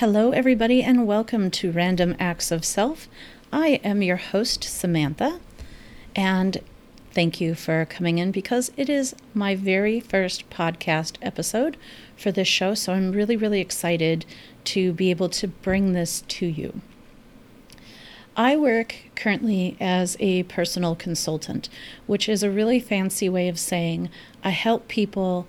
Hello, everybody, and welcome to Random Acts of Self. I am your host, Samantha, and thank you for coming in because it is my very first podcast episode for this show. So I'm really, really excited to be able to bring this to you. I work currently as a personal consultant, which is a really fancy way of saying I help people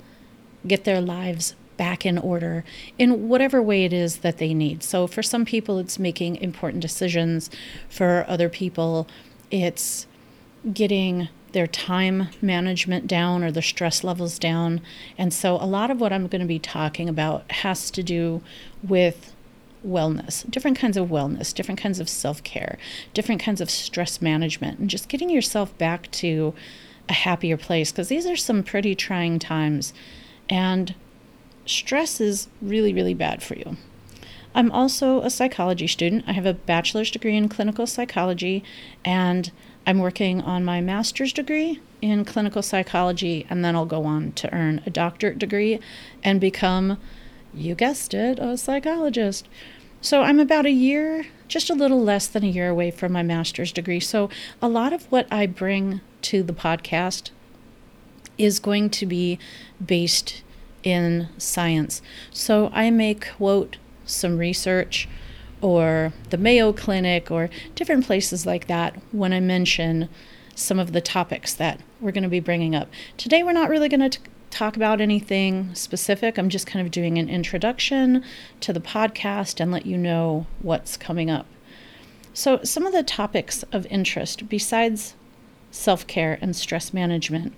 get their lives back in order in whatever way it is that they need. So, for some people, it's making important decisions. For other people, it's getting their time management down or their stress levels down. And so, a lot of what I'm going to be talking about has to do with wellness, different kinds of wellness, different kinds of self care, different kinds of stress management, and just getting yourself back to a happier place because these are some pretty trying times. And stress is really, really bad for you. I'm also a psychology student. I have a bachelor's degree in clinical psychology, and I'm working on my master's degree in clinical psychology, and then I'll go on to earn a doctorate degree and become, you guessed it, a psychologist. So I'm about a year, just a little less than a year away from my master's degree. So a lot of what I bring to the podcast is going to be based in science. So I may quote some research or the Mayo Clinic or different places like that when I mention some of the topics that we're going to be bringing up. Today, we're not really going to talk about anything specific. I'm just kind of doing an introduction to the podcast and let you know what's coming up. So, some of the topics of interest besides self care and stress management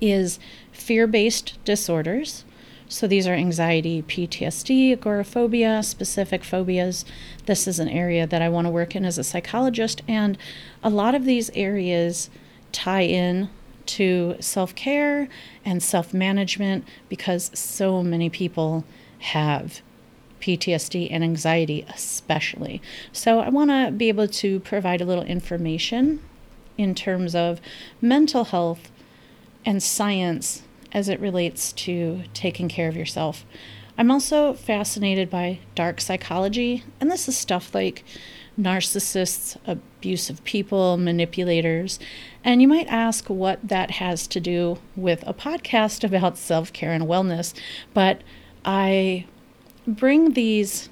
is fear based disorders. So these are anxiety, PTSD, agoraphobia, specific phobias. This is an area that I want to work in as a psychologist, and a lot of these areas tie in to self care and self management because so many people have PTSD and anxiety, especially. So I want to be able to provide a little information in terms of mental health and science as it relates to taking care of yourself. I'm also fascinated by dark psychology, and this is stuff like narcissists, abusive people, manipulators. And you might ask what that has to do with a podcast about self care and wellness, but I bring these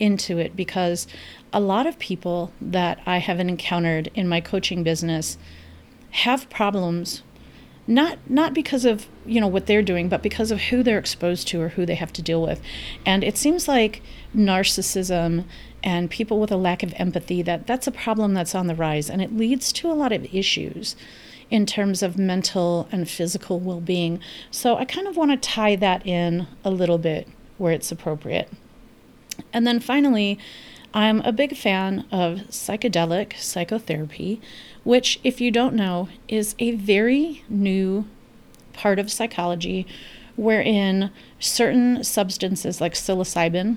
into it because a lot of people that I have encountered in my coaching business have problems not not because of you know what they're doing but because of who they're exposed to or who they have to deal with. And it seems like narcissism and people with a lack of empathy that that's a problem that's on the rise and it leads to a lot of issues in terms of mental and physical well-being. So i kind of want to tie that in a little bit where it's appropriate. And then finally i'm a big fan of psychedelic psychotherapy which, if you don't know, is a very new part of psychology wherein certain substances like psilocybin,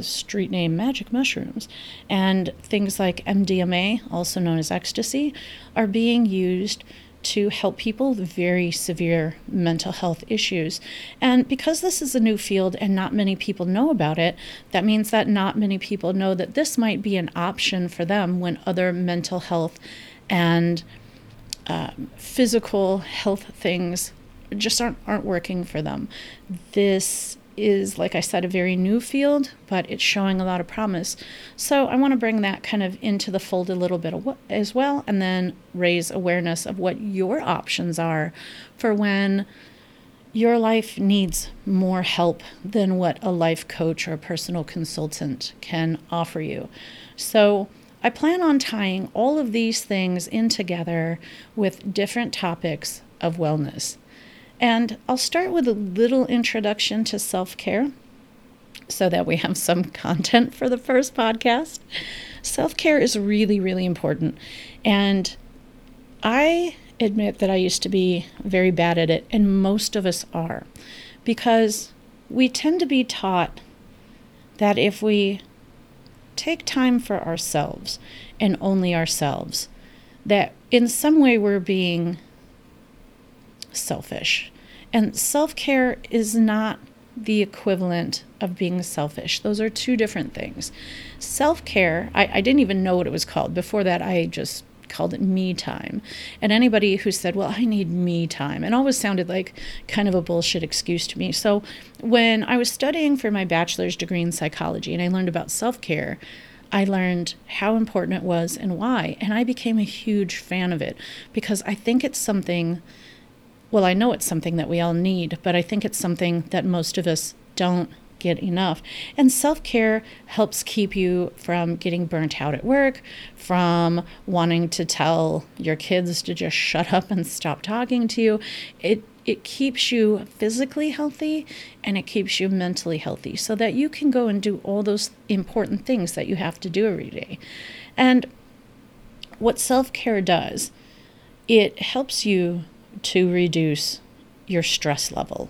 street name magic mushrooms, and things like MDMA, also known as ecstasy, are being used to help people with very severe mental health issues. And because this is a new field and not many people know about it, that means that not many people know that this might be an option for them when other mental health and uh, physical health things just aren't aren't working for them. This is, like I said, a very new field, but it's showing a lot of promise. So I want to bring that kind of into the fold a little bit as well, and then raise awareness of what your options are for when your life needs more help than what a life coach or a personal consultant can offer you. So I plan on tying all of these things in together with different topics of wellness. And I'll start with a little introduction to self care so that we have some content for the first podcast. Self care is really, really important. And I admit that I used to be very bad at it, and most of us are, because we tend to be taught that if we take time for ourselves and only ourselves. That in some way we're being selfish. And self care is not the equivalent of being selfish. Those are two different things. Self care, I, I didn't even know what it was called. Before that, I just called it me time. And anybody who said, Well, I need me time, it always sounded like kind of a bullshit excuse to me. So when I was studying for my bachelor's degree in psychology and I learned about self care, I learned how important it was and why. And I became a huge fan of it because I think it's something, well, I know it's something that we all need, but I think it's something that most of us don't get enough. And self care helps keep you from getting burnt out at work, from wanting to tell your kids to just shut up and stop talking to you. It it keeps you physically healthy and it keeps you mentally healthy so that you can go and do all those important things that you have to do every day. And what self care does, it helps you to reduce your stress level.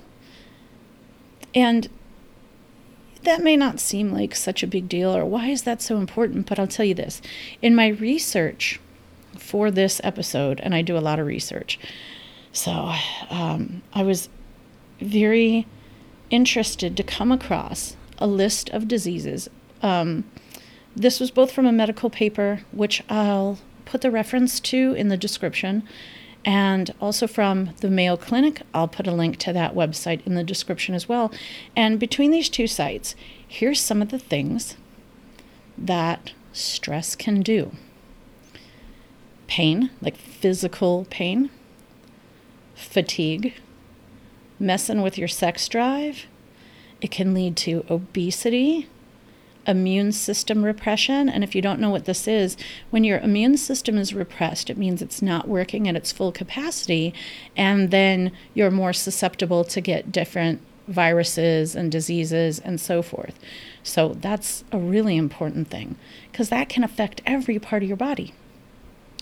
And that may not seem like such a big deal or why is that so important, but I'll tell you this. In my research for this episode, and I do a lot of research, so um, I was very interested to come across a list of diseases. Um, this was both from a medical paper, which I'll put the reference to in the description, and also from the Mayo Clinic. I'll put a link to that website in the description as well. And between these two sites, here's some of the things that stress can do pain, like physical pain, fatigue, messing with your sex drive. It can lead to obesity, immune system repression. And if you don't know what this is, when your immune system is repressed, it means it's not working at its full capacity. And then you're more susceptible to get different viruses and diseases and so forth. So that's a really important thing because that can affect every part of your body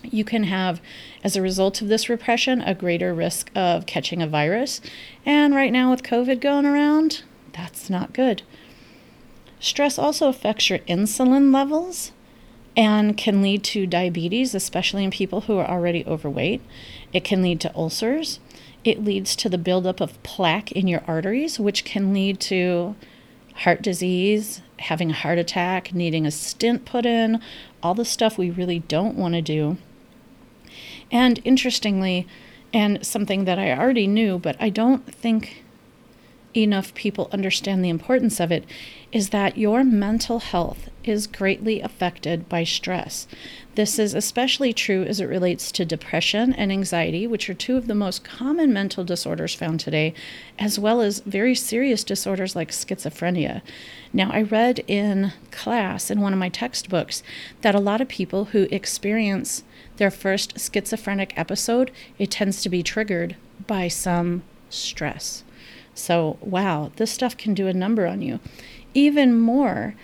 you can have, as a result of this repression, a greater risk of catching a virus. And right now, with COVID going around, that's not good. Stress also affects your insulin levels and can lead to diabetes, especially in people who are already overweight. It can lead to ulcers. It leads to the buildup of plaque in your arteries, which can lead to heart disease, having a heart attack, needing a stent put in, all the stuff we really don't want to do. And interestingly, and something that I already knew, but I don't think enough people understand the importance of it, is that your mental health is greatly affected by stress. This is especially true as it relates to depression and anxiety, which are two of the most common mental disorders found today, as well as very serious disorders like schizophrenia. Now, I read in class in one of my textbooks that a lot of people who experience their first schizophrenic episode, it tends to be triggered by some stress. So, wow, this stuff can do a number on you. Even more,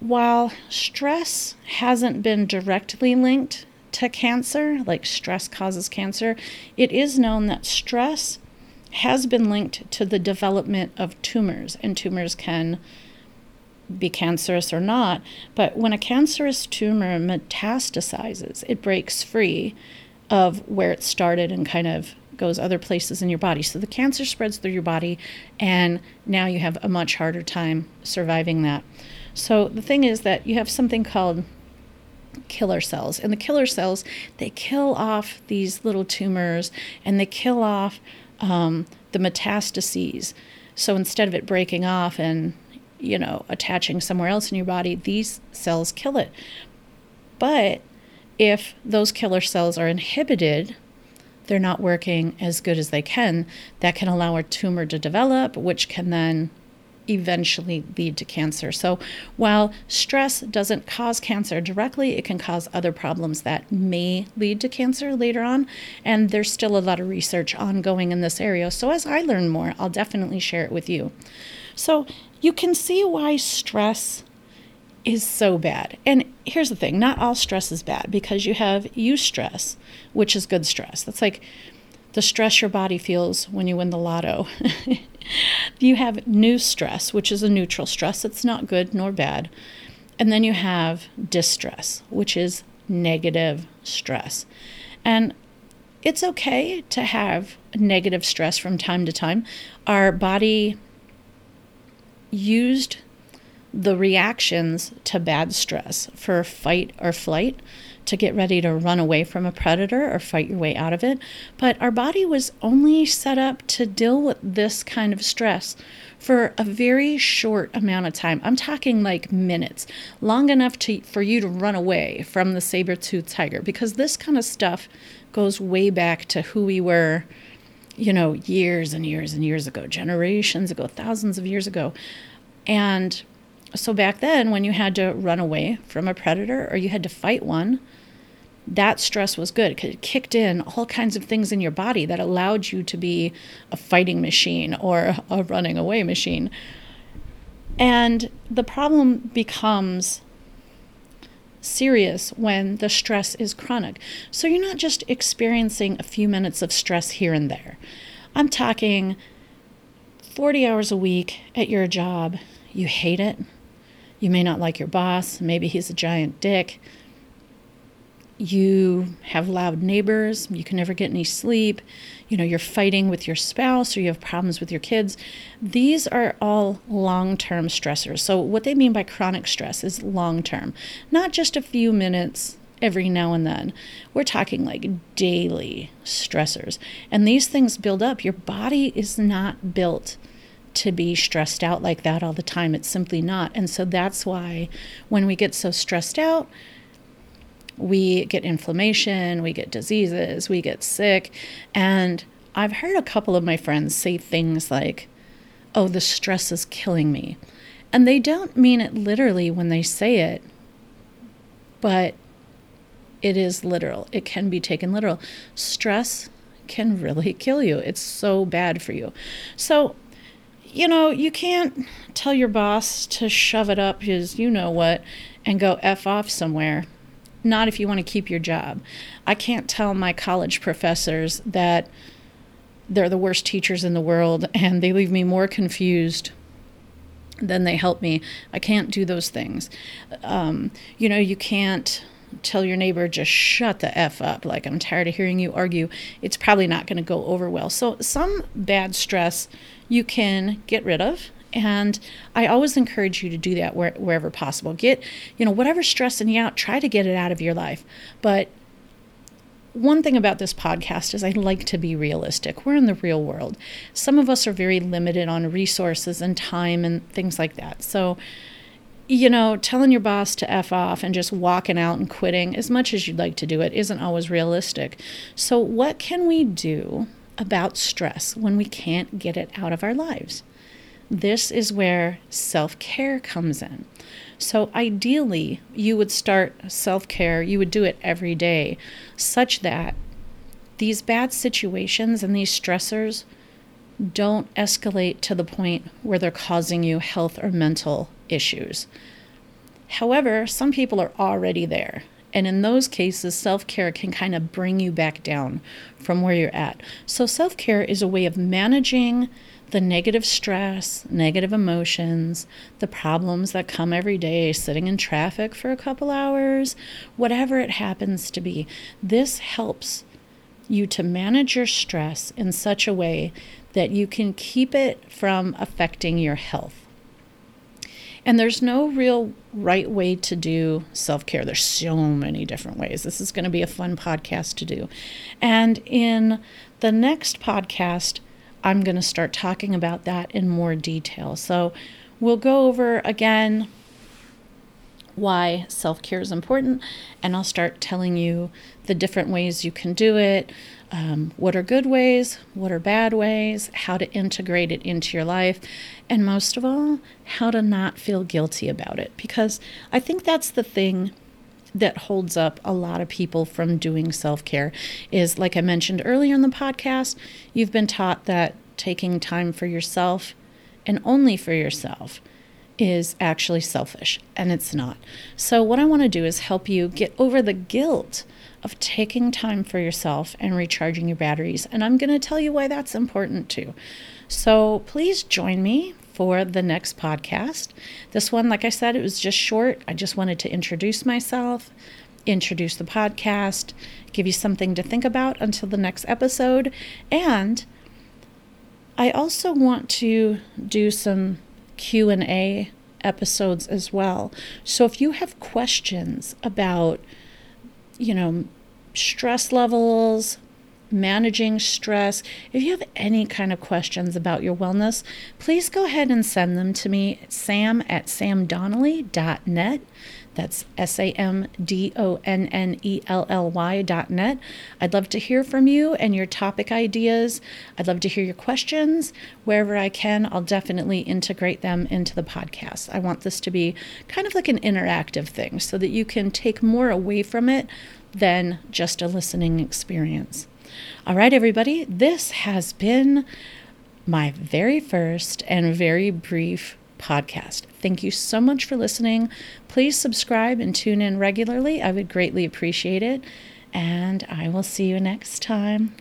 while stress hasn't been directly linked to cancer, like stress causes cancer, it is known that stress has been linked to the development of tumors, and tumors can be cancerous or not. But when a cancerous tumor metastasizes, it breaks free of where it started and kind of goes other places in your body. So the cancer spreads through your body, and now you have a much harder time surviving that. So the thing is that you have something called killer cells, and the killer cells they kill off these little tumors and they kill off um, the metastases. So instead of it breaking off and you know, attaching somewhere else in your body, these cells kill it. But if those killer cells are inhibited, they're not working as good as they can. That can allow a tumor to develop, which can then eventually lead to cancer. So, while stress doesn't cause cancer directly, it can cause other problems that may lead to cancer later on. And there's still a lot of research ongoing in this area. So, as I learn more, I'll definitely share it with you. So, you can see why stress is so bad. And here's the thing not all stress is bad because you have eustress, which is good stress. That's like the stress your body feels when you win the lotto. you have neustress, which is a neutral stress. It's not good nor bad. And then you have distress, which is negative stress. And it's okay to have negative stress from time to time. Our body used the reactions to bad stress for fight or flight to get ready to run away from a predator or fight your way out of it. But our body was only set up to deal with this kind of stress for a very short amount of time. I'm talking like minutes, long enough to, for you to run away from the saber toothed tiger because this kind of stuff goes way back to who we were, you know, years and years and years ago, generations ago, thousands of years ago. And so back then, when you had to run away from a predator or you had to fight one, that stress was good because it kicked in all kinds of things in your body that allowed you to be a fighting machine or a running away machine. And the problem becomes serious when the stress is chronic. So you're not just experiencing a few minutes of stress here and there. I'm talking 40 hours a week at your job. You hate it. You may not like your boss. Maybe he's a giant dick you have loud neighbors, you can never get any sleep, you know, you're fighting with your spouse or you have problems with your kids. These are all long term stressors. So, what they mean by chronic stress is long term, not just a few minutes every now and then. We're talking like daily stressors. And these things build up. Your body is not built to be stressed out like that all the time. It's simply not. And so that's why when we get so stressed out, we get inflammation, we get diseases, we get sick. And I've heard a couple of my friends say things like, oh, the stress is killing me. And they don't mean it literally when they say it, but it is literal. It can be taken literal. Stress can really kill you. It's so bad for you. So, you know, you can't tell your boss to shove it up his you know what and go F off somewhere not if you want to keep your job. I can't tell my college professors that they're the worst teachers in the world and they leave me more confused than they help me. I can't do those things. Um, you know, you can't tell your neighbor just shut the f up like i'm tired of hearing you argue it's probably not going to go over well so some bad stress you can get rid of and I always encourage you to do that where, wherever possible. Get, you know, whatever's stressing you out, try to get it out of your life. But one thing about this podcast is I like to be realistic. We're in the real world. Some of us are very limited on resources and time and things like that. So, you know, telling your boss to F off and just walking out and quitting, as much as you'd like to do it, isn't always realistic. So, what can we do about stress when we can't get it out of our lives? This is where self care comes in. So, ideally, you would start self care, you would do it every day, such that these bad situations and these stressors don't escalate to the point where they're causing you health or mental issues. However, some people are already there. And in those cases, self care can kind of bring you back down from where you're at. So, self care is a way of managing the negative stress, negative emotions, the problems that come every day, sitting in traffic for a couple hours, whatever it happens to be. This helps you to manage your stress in such a way that you can keep it from affecting your health. And there's no real right way to do self care. There's so many different ways. This is going to be a fun podcast to do. And in the next podcast, I'm going to start talking about that in more detail. So we'll go over again why self care is important, and I'll start telling you the different ways you can do it. Um, what are good ways? What are bad ways? How to integrate it into your life. And most of all, how to not feel guilty about it. Because I think that's the thing that holds up a lot of people from doing self care is, like I mentioned earlier in the podcast, you've been taught that taking time for yourself and only for yourself is actually selfish, and it's not. So, what I want to do is help you get over the guilt of taking time for yourself and recharging your batteries. And I'm going to tell you why that's important too. So, please join me for the next podcast. This one, like I said, it was just short. I just wanted to introduce myself, introduce the podcast, give you something to think about until the next episode. And I also want to do some Q&A episodes as well. So if you have questions about you know, stress levels, managing stress, if you have any kind of questions about your wellness, please go ahead and send them to me sam at samdonnelly.net. That's S A M D O N N E L L Y dot net. I'd love to hear from you and your topic ideas. I'd love to hear your questions. Wherever I can, I'll definitely integrate them into the podcast. I want this to be kind of like an interactive thing so that you can take more away from it than just a listening experience. All right, everybody, this has been my very first and very brief podcast. Thank you so much for listening. Please subscribe and tune in regularly. I would greatly appreciate it. And I will see you next time.